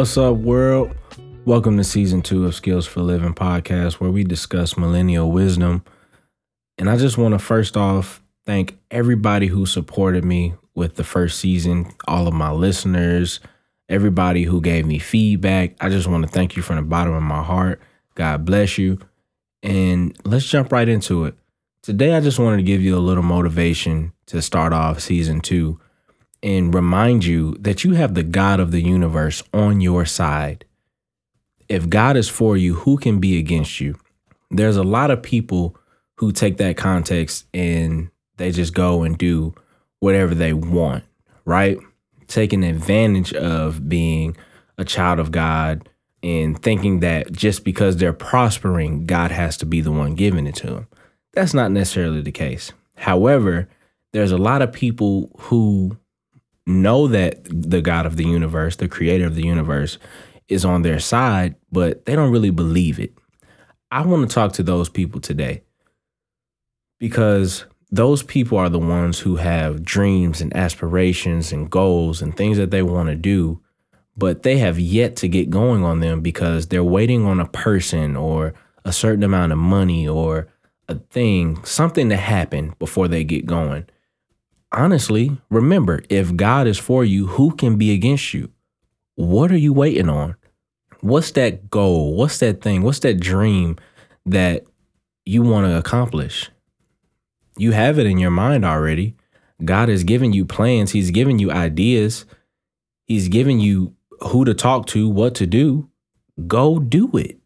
What's up, world? Welcome to season two of Skills for Living podcast, where we discuss millennial wisdom. And I just want to first off thank everybody who supported me with the first season, all of my listeners, everybody who gave me feedback. I just want to thank you from the bottom of my heart. God bless you. And let's jump right into it. Today, I just wanted to give you a little motivation to start off season two and remind you that you have the God of the universe on your side. If God is for you, who can be against you? There's a lot of people who take that context and they just go and do whatever they want, right? Taking advantage of being a child of God and thinking that just because they're prospering, God has to be the one giving it to them. That's not necessarily the case. However, there's a lot of people who know that the God of the universe, the creator of the universe, is on their side, but they don't really believe it. I want to talk to those people today because those people are the ones who have dreams and aspirations and goals and things that they want to do, but they have yet to get going on them because they're waiting on a person or a certain amount of money or a thing, something to happen before they get going honestly, remember if God is for you, who can be against you? What are you waiting on? What's that goal? What's that thing? What's that dream that you want to accomplish? You have it in your mind already. God has given you plans, He's given you ideas, He's given you who to talk to, what to do. Go do it.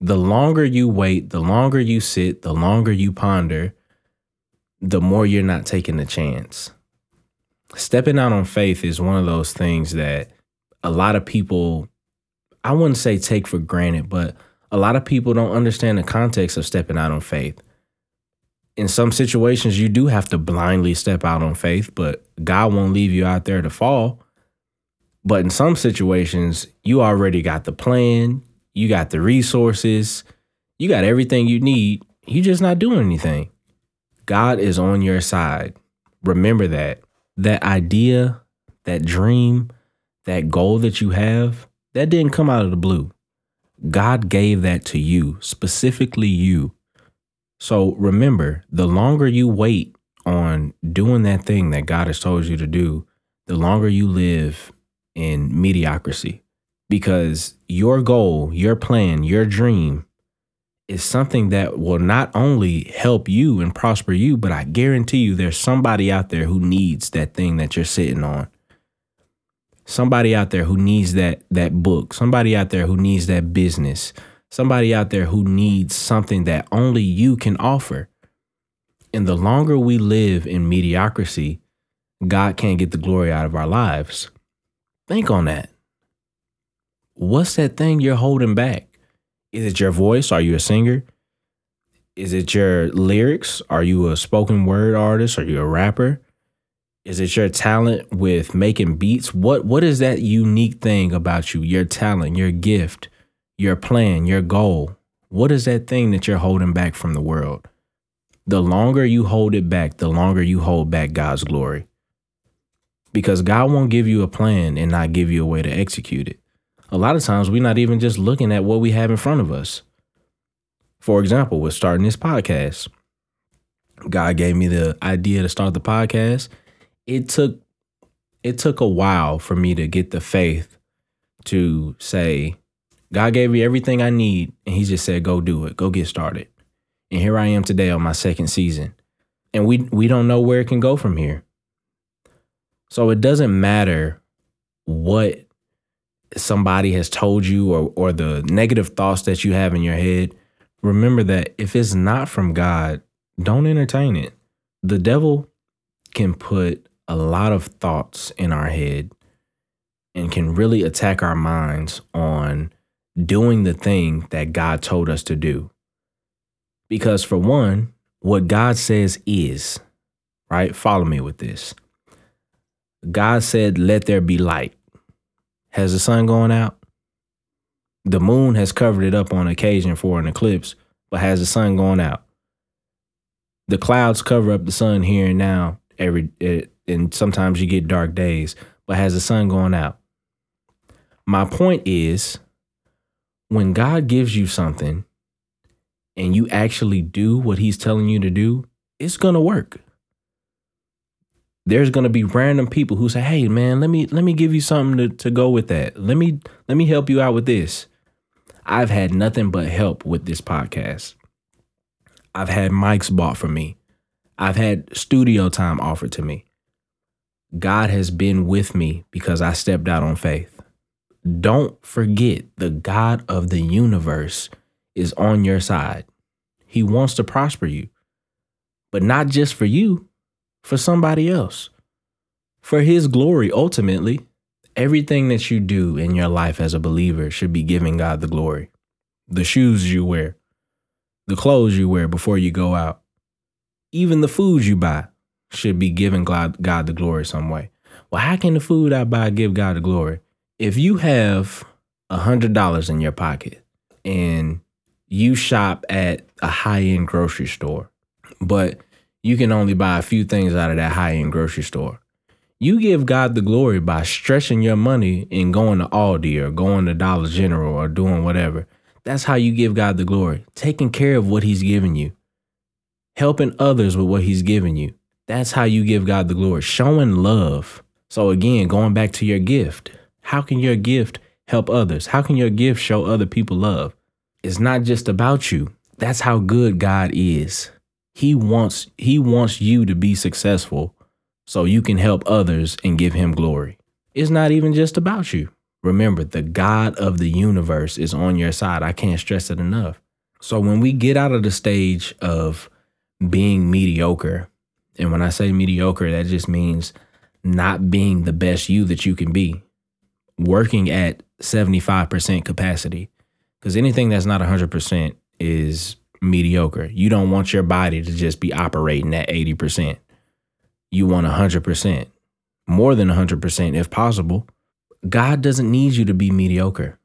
The longer you wait, the longer you sit, the longer you ponder, the more you're not taking the chance. Stepping out on faith is one of those things that a lot of people, I wouldn't say take for granted, but a lot of people don't understand the context of stepping out on faith. In some situations, you do have to blindly step out on faith, but God won't leave you out there to fall. But in some situations, you already got the plan, you got the resources, you got everything you need. You're just not doing anything. God is on your side. Remember that. That idea, that dream, that goal that you have, that didn't come out of the blue. God gave that to you, specifically you. So remember, the longer you wait on doing that thing that God has told you to do, the longer you live in mediocrity. Because your goal, your plan, your dream is something that will not only help you and prosper you, but I guarantee you there's somebody out there who needs that thing that you're sitting on. Somebody out there who needs that that book, somebody out there who needs that business, somebody out there who needs something that only you can offer. And the longer we live in mediocrity, God can't get the glory out of our lives. Think on that. What's that thing you're holding back? Is it your voice? Are you a singer? Is it your lyrics? Are you a spoken word artist? Are you a rapper? Is it your talent with making beats? What what is that unique thing about you? Your talent, your gift, your plan, your goal. What is that thing that you're holding back from the world? The longer you hold it back, the longer you hold back God's glory. Because God won't give you a plan and not give you a way to execute it a lot of times we're not even just looking at what we have in front of us. For example, with starting this podcast, God gave me the idea to start the podcast. It took it took a while for me to get the faith to say, God gave me everything I need, and He just said, "Go do it, go get started." And here I am today on my second season, and we we don't know where it can go from here. So it doesn't matter what somebody has told you or or the negative thoughts that you have in your head, remember that if it's not from God, don't entertain it. The devil can put a lot of thoughts in our head and can really attack our minds on doing the thing that God told us to do. Because for one, what God says is, right? Follow me with this. God said, let there be light. Has the sun gone out? The moon has covered it up on occasion for an eclipse, but has the sun gone out? The clouds cover up the sun here and now every it, and sometimes you get dark days, but has the sun gone out? My point is when God gives you something and you actually do what he's telling you to do, it's going to work. There's to be random people who say, "Hey man, let me let me give you something to, to go with that. Let me let me help you out with this." I've had nothing but help with this podcast. I've had mics bought for me. I've had studio time offered to me. God has been with me because I stepped out on faith. Don't forget the God of the universe is on your side. He wants to prosper you, but not just for you, for somebody else. For his glory, ultimately, everything that you do in your life as a believer should be giving God the glory. The shoes you wear, the clothes you wear before you go out, even the food you buy should be giving God, God the glory some way. Well, how can the food I buy give God the glory? If you have a hundred dollars in your pocket and you shop at a high end grocery store, but you can only buy a few things out of that high end grocery store. You give God the glory by stretching your money and going to Aldi or going to Dollar General or doing whatever. That's how you give God the glory. Taking care of what He's given you, helping others with what He's given you. That's how you give God the glory. Showing love. So, again, going back to your gift, how can your gift help others? How can your gift show other people love? It's not just about you. That's how good God is. He wants he wants you to be successful so you can help others and give him glory. It's not even just about you. Remember, the God of the universe is on your side. I can't stress it enough. So when we get out of the stage of being mediocre, and when I say mediocre, that just means not being the best you that you can be, working at 75% capacity. Because anything that's not 100% is mediocre. You don't want your body to just be operating at 80%. You want 100%, more than 100% if possible. God doesn't need you to be mediocre.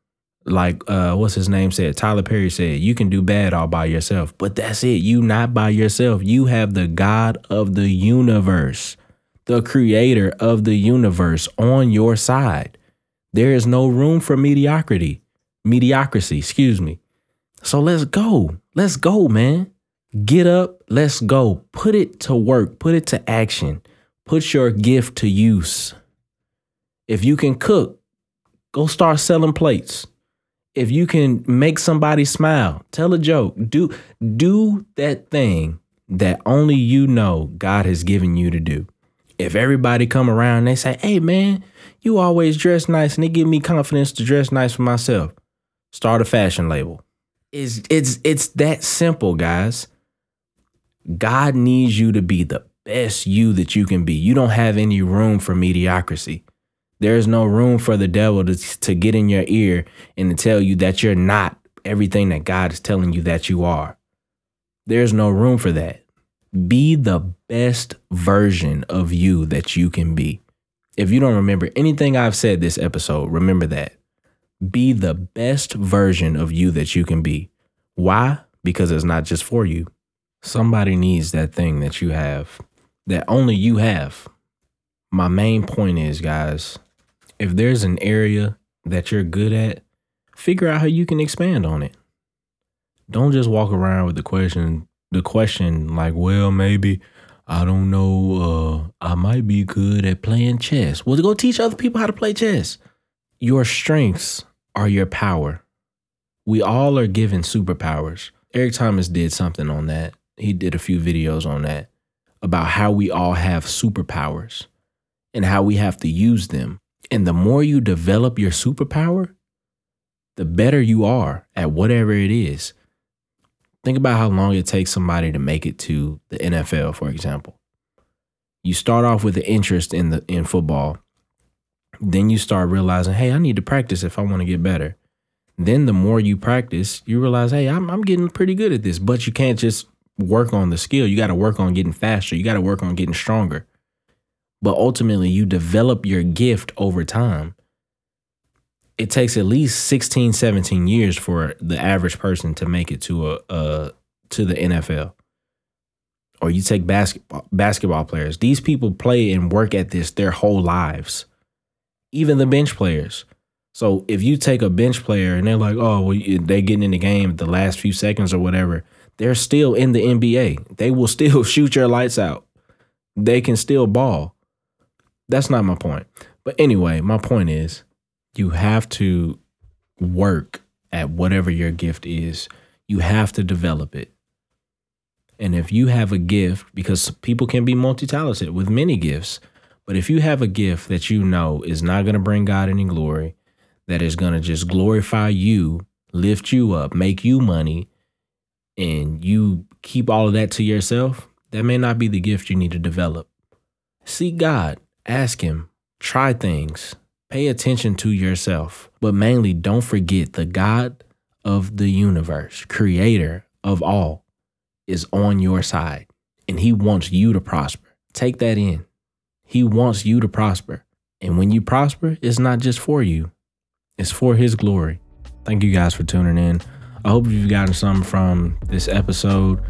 Like uh what's his name said, Tyler Perry said, you can do bad all by yourself. But that's it. You not by yourself. You have the God of the universe, the creator of the universe on your side. There is no room for mediocrity. Mediocrity, excuse me. So let's go. Let's go, man. Get up. Let's go. Put it to work. Put it to action. Put your gift to use. If you can cook, go start selling plates. If you can make somebody smile, tell a joke. Do do that thing that only you know God has given you to do. If everybody come around and they say, "Hey man, you always dress nice," and they give me confidence to dress nice for myself, start a fashion label. It's it's it's that simple, guys. God needs you to be the best you that you can be. You don't have any room for mediocrity. There's no room for the devil to, to get in your ear and to tell you that you're not everything that God is telling you that you are. There's no room for that. Be the best version of you that you can be. If you don't remember anything I've said this episode, remember that. Be the best version of you that you can be. Why? Because it's not just for you. Somebody needs that thing that you have, that only you have. My main point is, guys, if there's an area that you're good at, figure out how you can expand on it. Don't just walk around with the question, the question like, well, maybe I don't know, uh, I might be good at playing chess. Well, go teach other people how to play chess. Your strengths are your power. We all are given superpowers. Eric Thomas did something on that. He did a few videos on that about how we all have superpowers and how we have to use them. And the more you develop your superpower, the better you are at whatever it is. Think about how long it takes somebody to make it to the NFL, for example. You start off with an interest in the in football then you start realizing, hey, I need to practice if I want to get better. Then the more you practice, you realize, hey, I'm, I'm getting pretty good at this. But you can't just work on the skill. You got to work on getting faster. You got to work on getting stronger. But ultimately, you develop your gift over time. It takes at least 16, 17 years for the average person to make it to a, a to the NFL. Or you take basketball basketball players. These people play and work at this their whole lives even the bench players. So if you take a bench player and they're like, oh, well, they getting in the game the last few seconds or whatever, they're still in the NBA. They will still shoot your lights out. They can still ball. That's not my point. But anyway, my point is you have to work at whatever your gift is. You have to develop it. And if you have a gift, because people can be multi talented with many gifts, but if you have a gift that you know is not going to bring God any glory, that is going to just glorify you, lift you up, make you money, and you keep all of that to yourself, that may not be the gift you need to develop. Seek God, ask Him, try things, pay attention to yourself, but mainly don't forget the God of the universe, creator of all, is on your side and He wants you to prosper. Take that in. He wants you to prosper. And when you prosper, it's not just for you, it's for His glory. Thank you guys for tuning in. I hope you've gotten something from this episode.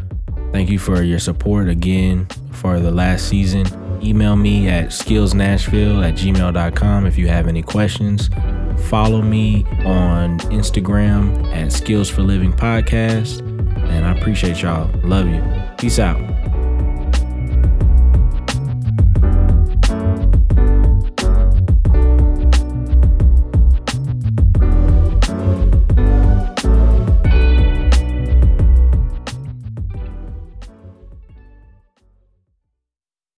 Thank you for your support again for the last season. Email me at skillsnashville at gmail.com if you have any questions. Follow me on Instagram at Skills for Living Podcast. And I appreciate y'all. Love you. Peace out.